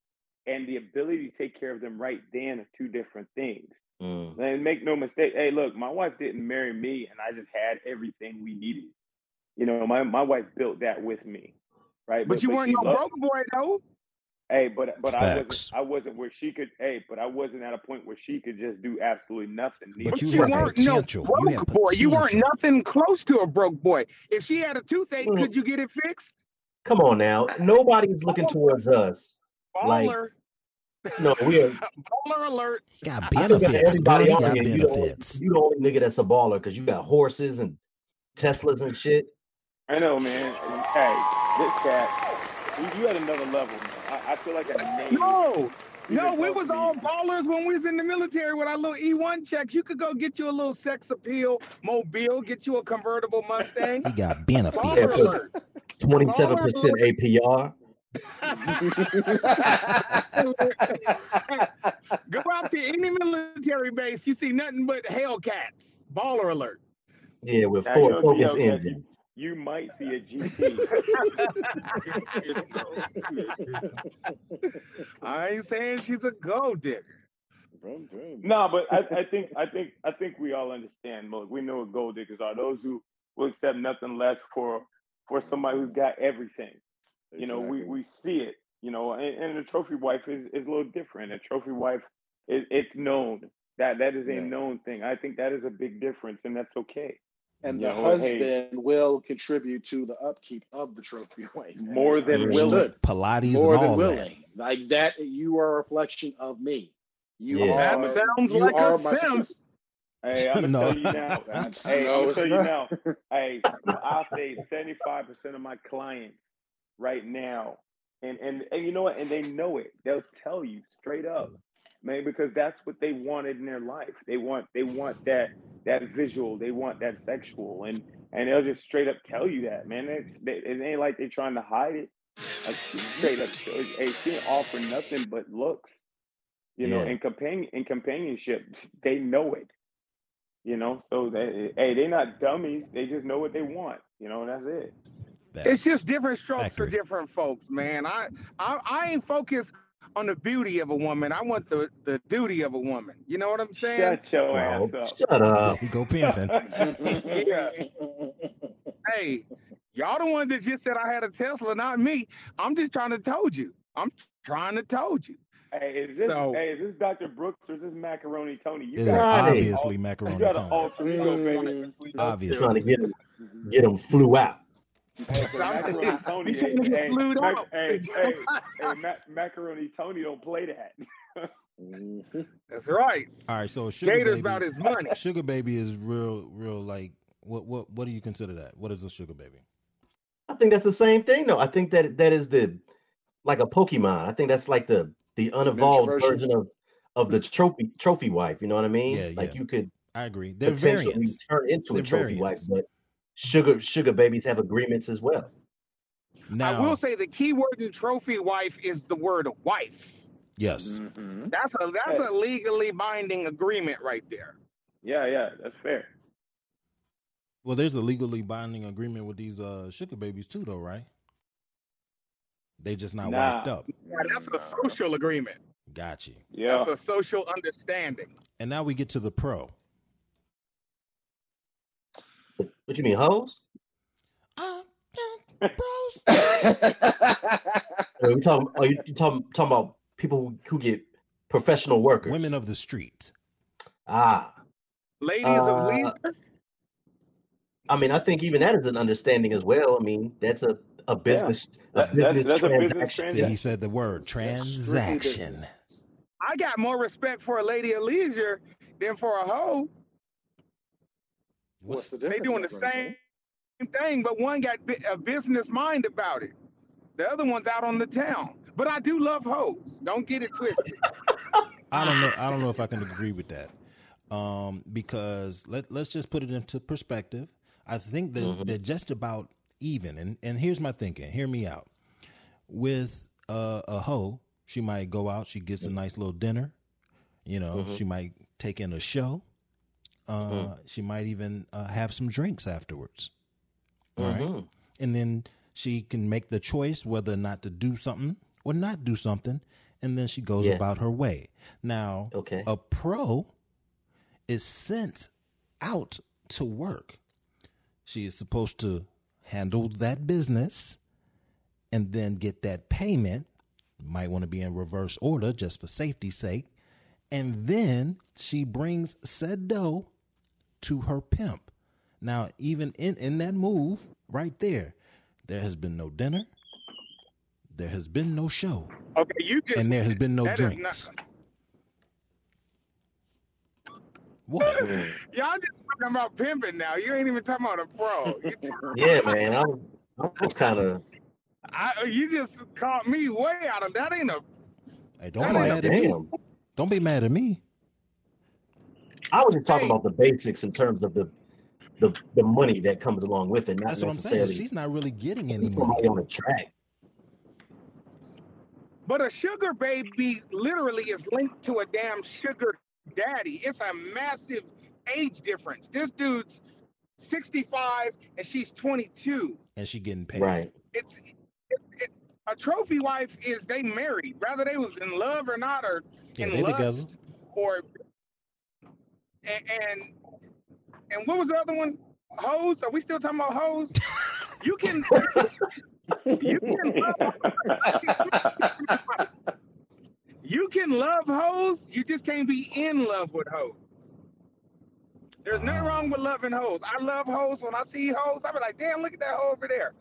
and the ability to take care of them right then are two different things. Mm. And make no mistake, hey, look, my wife didn't marry me, and I just had everything we needed. You know, my my wife built that with me, right? But you weren't she no broke boy though. Hey, but but I wasn't I wasn't where she could. Hey, but I wasn't at a point where she could just do absolutely nothing. But neither. you She had weren't no potential. You had broke boy. You weren't nothing close to a broke boy. If she had a toothache, Mm. could you get it fixed? Come on now. Nobody's looking towards us. Like, Baller, no, we are. baller alert. He got I think that benefits. Girl, everybody he on got here, you the, only, benefits. you the only nigga that's a baller because you got horses and Teslas and shit. I know, man. Hey, this cat, you, you at another level, man. I, I feel like a name. No, no, we was we- all ballers when we was in the military with our little E1 checks. You could go get you a little sex appeal mobile, get you a convertible Mustang. He got Baller benefits. Twenty-seven percent APR. Go out to any military base, you see nothing but Hellcats. Baller alert. Yeah, with Now, Ford yo, Focus yo, yo, engines. You might see a GT. (laughs) I ain't saying she's a gold digger. Vroom, vroom. no, but I, I think I think I think we all understand. Look, we know what gold diggers are. Those who will accept nothing less for for somebody who's got everything. You know, we, we see it. You know, and, and a trophy wife is, is a little different. A trophy wife is it's known that that is a Yeah. known thing. I think that is a big difference, and that's okay. And you the know, hey. husband will contribute to the upkeep of the trophy (laughs) wife. More than understood. willing. Pilates More than all willing. that. Like that, you are a reflection of me. You Yeah. are. That sounds you like are a my sim. Hey, I'm gonna (laughs) No. (laughs) tell you now. Hey, no, I'm gonna tell you now. Hey, I'll say 75% of my clients right now, and, and and you know what? And they know it. They'll tell you straight up, man, because that's what they wanted in their life. They want they want that that visual. They want that sexual, and and they'll just straight up tell you that, man. It, it ain't like they're trying to hide it. Like, straight up, hey, she ain't offer nothing but looks. You know, Yeah. and companion in companionship, they know it. You know, so they hey, they're not dummies. They just know what they want. You know, and that's it. It's just different strokes for different folks, man. I, I I ain't focused on the beauty of a woman. I want the the duty of a woman. You know what I'm saying? Shut your Oh, ass up. shut up. he go pimping. (laughs) Yeah. Hey, y'all the one that just said I had a Tesla, not me. I'm just trying to told you. I'm trying to told you. Hey, is this So- hey, is this Dr. Brooks or is this Macaroni Tony? You It is got Right. obviously you macaroni got an Tony. alter ego, baby. Mm. Obviously. Trying to get him, get him flew out. Hey, so Macaroni Tony, We trying hey, hey, Mac- (laughs) hey, hey, hey, Ma- Macaroni Tony don't play that. (laughs) Mhm. That's right. All right, so sugar Gator's baby, about his (laughs) money. sugar baby is real, real. Like, what, what, what do you consider that? What is a sugar baby? I think that's the same thing, though. I think that that is the like a Pokemon. I think that's like the the unevolved version. version of of the trophy trophy wife. You know what I mean? Yeah, like yeah. you could I agree. They're potentially variants. turn into a They're trophy wife, but sugar sugar babies have agreements as well. Now, I will say the key word in trophy wife is the word wife. yes. Mhm. That's a that's a legally binding agreement right there. yeah, yeah, that's fair. Well, there's a legally binding agreement with these uh, sugar babies too, though, right? They just not Nah. wifed up. Yeah, that's a social agreement. Got you. Yeah. That's a social understanding. And now we get to the pro. What, what you mean, hoes? (laughs) Are we talking? Are you you talking talking about people who, who get professional workers? Women of the street. Ah, Ladies of Uh, leisure. I mean, I think even that is an understanding as well. I mean, that's a a business a That- that's- business that's a business transaction. He said the word transaction. I got more respect for a lady of leisure than for a hoe. What's the They difference? doing the Macaroni same thing, but one got a business mind about it. The other one's out on the town. But I do love hoes. Don't get it twisted. (laughs) I don't know. I don't know if I can agree with that, um, because let let's just put it into perspective. I think that Mhm. they're just about even. And and here's my thinking. Hear me out. With uh, a hoe, she might go out. She gets a nice little dinner. You know, Mhm. she might take in a show. Uh, Mhm. She might even uh, have some drinks afterwards. All right, Mhm. and then she can make the choice whether or not to do something or not do something, and then she goes Yeah. about her way. Now, Okay. a pro is sent out to work. She is supposed to handle that business and then get that payment Might want to be in reverse order just for safety's sake. And then she brings said dough to her pimp. Now, even in, in that move right there, there has been no dinner, there has been no show, Okay, you just and there has been no that is drinks. not- What? (laughs) Y'all just talking about pimping now. You ain't even talking about a pro. Yeah, man. I was, I was kind of. I, you just caught me way out of that. Ain't a Hey, don't be mad at me. Don't be mad at me. I was just talking Hey. about the basics in terms of the the the money that comes along with it, not That's what I'm saying. necessarily She's not really getting any somebody on the track. But a sugar baby literally is linked to a damn sugar daddy. It's a massive age difference. This dude's 65 and she's 22. And she getting paid. Right. It's, it's it, a trophy wife is they married, whether they was in love or not, or Yeah, in they lust, together. or and, and and what was the other one? Hoes? Are we still talking about hoes? (laughs) You can you can love you can love hoes. You just can't be in love with hoes. There's nothing wrong with loving hoes. I love hoes. When I see hoes, I be like, damn, look at that hoe over there.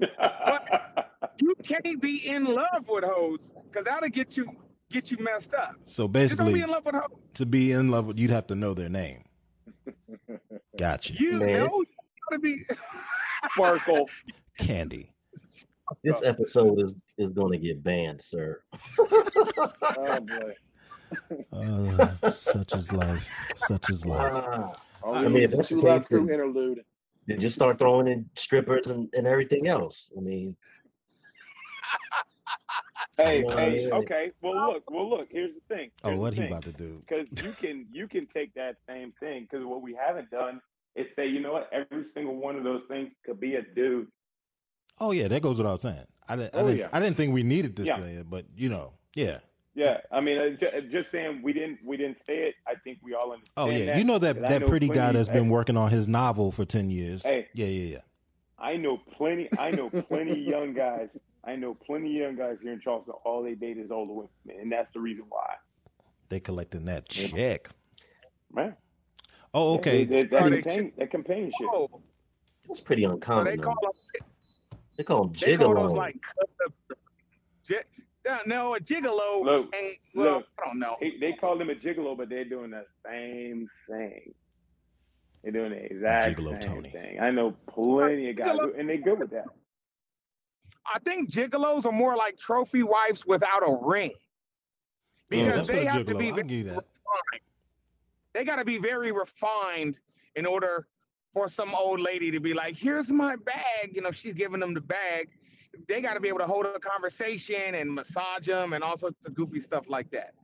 (laughs) But you can't be in love with hoes because that'll get you get you messed up. So Just don't be basically, in love with to be in love with, you'd have to know their name. (laughs) Gotcha. You Man. know you gotta be (laughs) Sparkle. Candy. This episode is is going to get banned, sir. Oh boy. (laughs) Uh, such is life. Such is life. I mean, if that's the two left case, crew then- interlude. they just start throwing in strippers and, and everything else. I mean, Hey, Oh, hey, yeah. okay. Well, look, well, look. Here's the thing. Oh, what he thing. about to do? Because you can you can take that same thing. Because what we haven't done is say, you know what? Every single one of those things could be a dude. Oh yeah, that goes without saying. I didn't. I Oh, didn't, yeah. I didn't think we needed to Yeah. say it, but you know, yeah. Yeah, I mean, uh, just saying we didn't we didn't say it. I think we all understand. Oh yeah, that, you know that 'cause I that know pretty guy plenty- that's been working on his novel for ten years. Hey. Yeah, yeah, yeah. I know plenty. I know plenty young guys. I know plenty of young guys here in Charleston. All they date is older women, and that's the reason why. They collecting that check. Man. Oh, okay. That, that, Are they companion- that companionship. oh, it's pretty so uncommon. they call them They call them they call those like no a gigolo Look, and well look. I don't know. They, they call them a gigolo, but they're doing the same thing. They're doing the exact Gigolo same Tony. thing. I know plenty of guys, Gigolo- and they're good with that. I think gigolos are more like trophy wives without a ring. Because they have to be very give you that. refined. They got to be very refined in order for some old lady to be like, "Here's my bag." You know, she's giving them the bag. They got to be able to hold a conversation and massage them and all sorts of goofy stuff like that.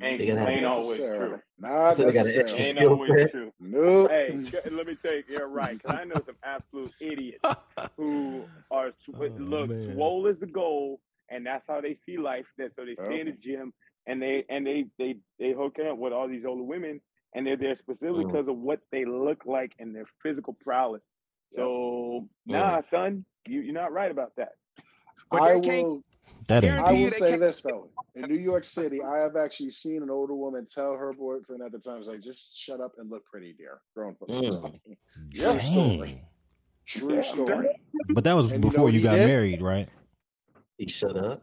Ain't, They gotta have- ain't always true. Not So they got an necessarily. extra Ain't skill always set. true. Nope. Hey, (laughs) let me tell you, you're right. Because I know some absolute idiots (laughs) who are sw- Oh, look man. swole as the goal, and that's how they see life. That so they stay in the gym and they and they they they hook up with all these older women, and they're there specifically Mm. because of what they look like and their physical prowess. Yep. So Mm. nah, son, you you're not right about that. But I they can't will. That ain't. I will say this though. In New York City, I have actually seen an older woman tell her boyfriend at the time, "Like, just shut up and look pretty, dear." Grown folks. Mm. True story. Dang. True story. But that was And you know before you got did? married, right? He shut up.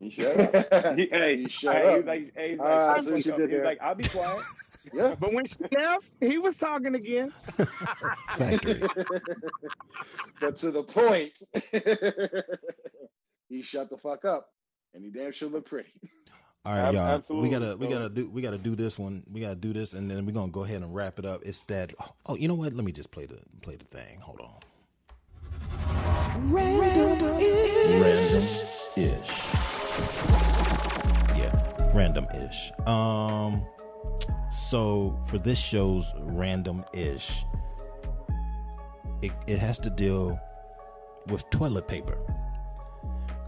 You shut up. (laughs) He, hey, You shut hey, up. He's like, hey, he's like, Ah, I "I'll shut up." He's like, I'll be quiet. (laughs) yeah. But when she left, he was talking again. (laughs) Factory. but to the point, he shut the fuck up, and he damn sure looked pretty. (laughs) All right, y'all. We gotta we gotta do we gotta do this one. We gotta do this, and then we're gonna go ahead and wrap it up. It's that. Oh, you know what? Let me just play the play the thing. Hold on. Random ish. Yeah, random ish. Um. So for this show's random ish, it it has to deal with toilet paper.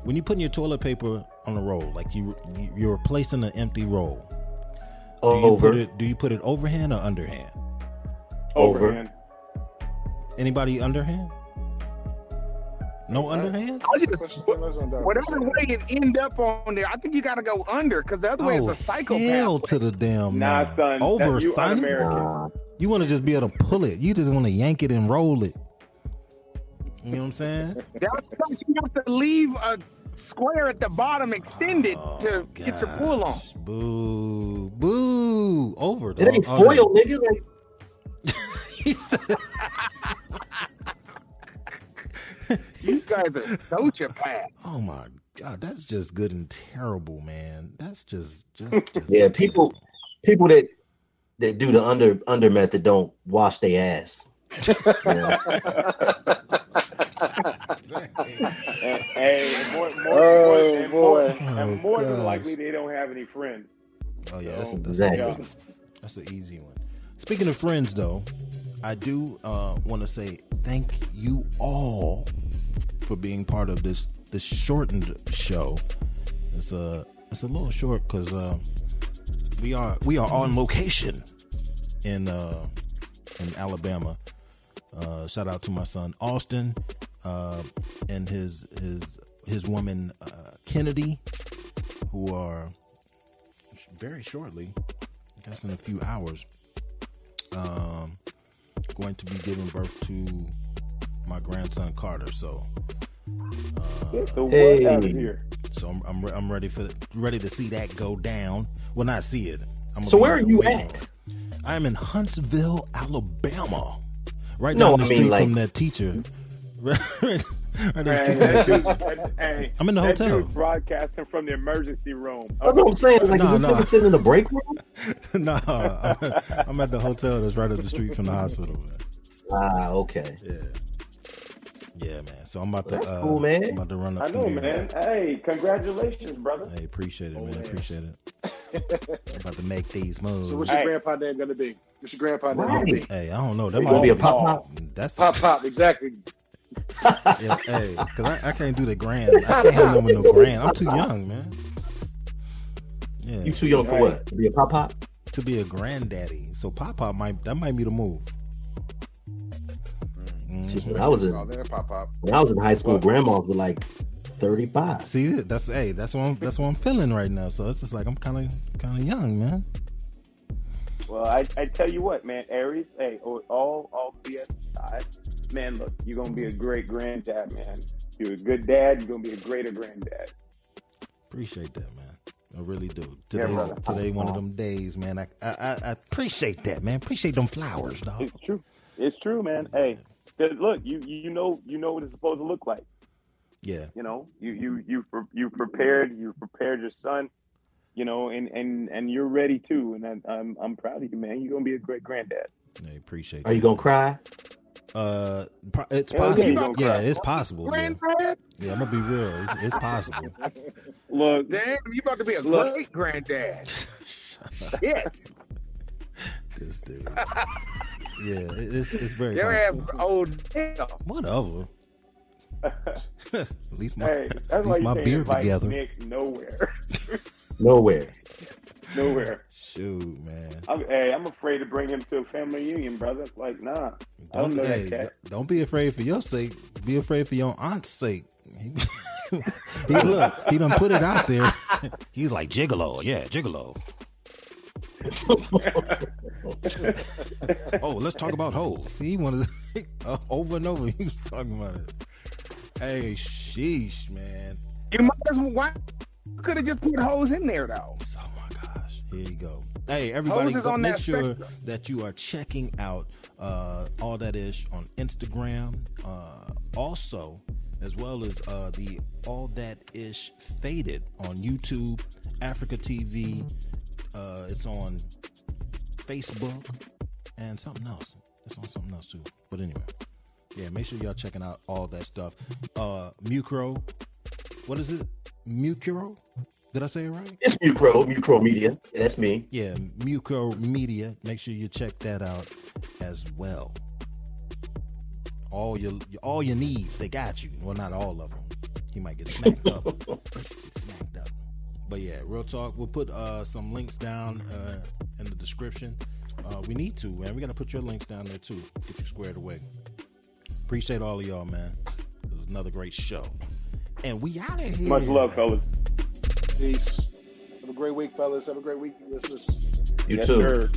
When you're putting your toilet paper on a roll, like you you- you're replacing an empty roll. Do you Over. put it? Do you put it overhand or underhand? Overhand. Anybody underhand? No underhands. I just, whatever way it end up on there, I think you got to go under because the other way Oh, is a psychopath. hell to the damn Nah, no. son, over you son. un-American. You want to just be able to pull it. You just want to yank it and roll it. You know what I'm saying? That's because you have to leave a square at the bottom extended Oh, to get your pull on. Boo, boo, over. It ain't foil, nigga. Like, (laughs) he You guys are sociopaths. oh my god, that's just good and terrible, man. That's just, just, (laughs) just yeah, people, people that that do the under under method don't wash their ass. (laughs) Yeah. And, (laughs) hey, and more, more, Oh, more, and more, boy. and Oh, more than likely, they don't have any friends. Oh yeah, that's, So, that's, Exactly. yeah. that's an easy one. Speaking of friends, though, I do uh, want to say thank you all for being part of this this shortened show. It's a it's a little short because uh, we are we are on location in uh, in Alabama. Uh, shout out to my son Austin uh, and his his his woman uh, Kennedy, who are very shortly, I guess in a few hours, um, going to be giving birth to my grandson Carter. So, Get the Hey. what out of here. so I'm I'm, I'm ready for ready to see that go down. Well, not see it. I'm gonna So where are you at? I am in Huntsville, Alabama, right No, down the I mean, street like- from that teacher. Right, right down the Man, street that from dude, that that, hey, I'm in the that hotel. dude broadcasting from the emergency room. That's what I'm saying. Like, No, is this no. nigga sitting in the break room? (laughs) teacher. no, I'm, I'm at the hotel that's right up the street from the hospital. Man. Ah, okay. Yeah. Yeah, man. So I'm about to. That's uh, cool, man. I'm about to run up. I know, man. here. Hey, congratulations, brother. Hey, appreciate it, Oh, man. man. Appreciate it. I'm (laughs) about to make these moves. So what's your Hey. grandpa name gonna be? What's your grandpa name Right. gonna be? hey, I don't know. That might gonna be a pop pop. That's Pop pop, exactly. Yeah, (laughs) hey, because I, I can't do the grand. I can't have no with no grand. I'm too young, man. Yeah, You too young for what? To be a pop pop? to be a granddaddy. So pop pop might that might be the move. Mhm. When I was in Oh, pop pop. when I was in high school, grandmas were like thirty five. See, that's hey, that's what I'm that's what I'm feeling right now. So it's just like I'm kind of kind of young, man. Well, I, I tell you what, man, Aries, hey, all all BS aside, man, look, you're gonna be a great granddad, man. You're a good dad. You're gonna be a greater granddad. Appreciate that, man. I really do. Today, brother. today, one of them days, man. I, I, I, appreciate that, man. Appreciate them flowers, dog. It's true. It's true, man. Hey, look, you you know you know what it's supposed to look like. Yeah, You know, you you you you prepared. You prepared your son. You know, and and and you're ready too. And I, I'm I'm proud of you, man. You're gonna be a great granddad. I appreciate. Are you gonna cry? Uh, it's Hell yeah, possible. you Yeah, cry. it's possible. Yeah. Granddad? yeah, I'm gonna be real. It's, it's possible. (laughs) Look, Damn, you about to be a Look. great granddad. (laughs) Shit. this dude. (laughs) Yeah, it, it's it's very. Your possible. ass is old. hell. Whatever. At least my, hey, at that's why least you my can't beard together. Nick nowhere, Nowhere. nowhere. Shoot, man. I'm, hey, I'm afraid to bring him to a family reunion, brother. Like, nah, don't Don't, know hey, that cat. don't be afraid for your sake. Be afraid for your aunt's sake. He, (laughs) he look, he done put it out there. (laughs) He's like gigolo, yeah, gigolo. (laughs) oh, let's talk about hoes. He wanted to, uh, over and over. He was talking about it. Hey, sheesh, man. You might as well. Why could have just put hoes in there though? Oh my gosh. Here you go. Hey, everybody, go- make that sure spectrum. that you are checking out uh, all that ish on Instagram. Uh, also, as well as uh, the all that ish faded on YouTube, Africa TV. Uh, it's on Facebook and something else. It's on something else too. But anyway, yeah, make sure y'all checking out all that stuff. Uh, Mucro, what is it? Mucro? Did I say it right? It's Mucro, Mucro Media. That's me. Yeah, Mucro Media. Make sure you check that out as well. All your all your needs, they got you. Well, not all of them. You might get smacked up. Get (laughs) smacked up. But yeah, real talk. We'll put uh, some links down uh, in the description. Uh, we need to, man. We got to put your links down there too. Get you squared away. Appreciate all of y'all, man. It was another great show. And we out of here. Much love, fellas. Peace. Have a great week, fellas. Have a great week, listeners. You yes, too. sir.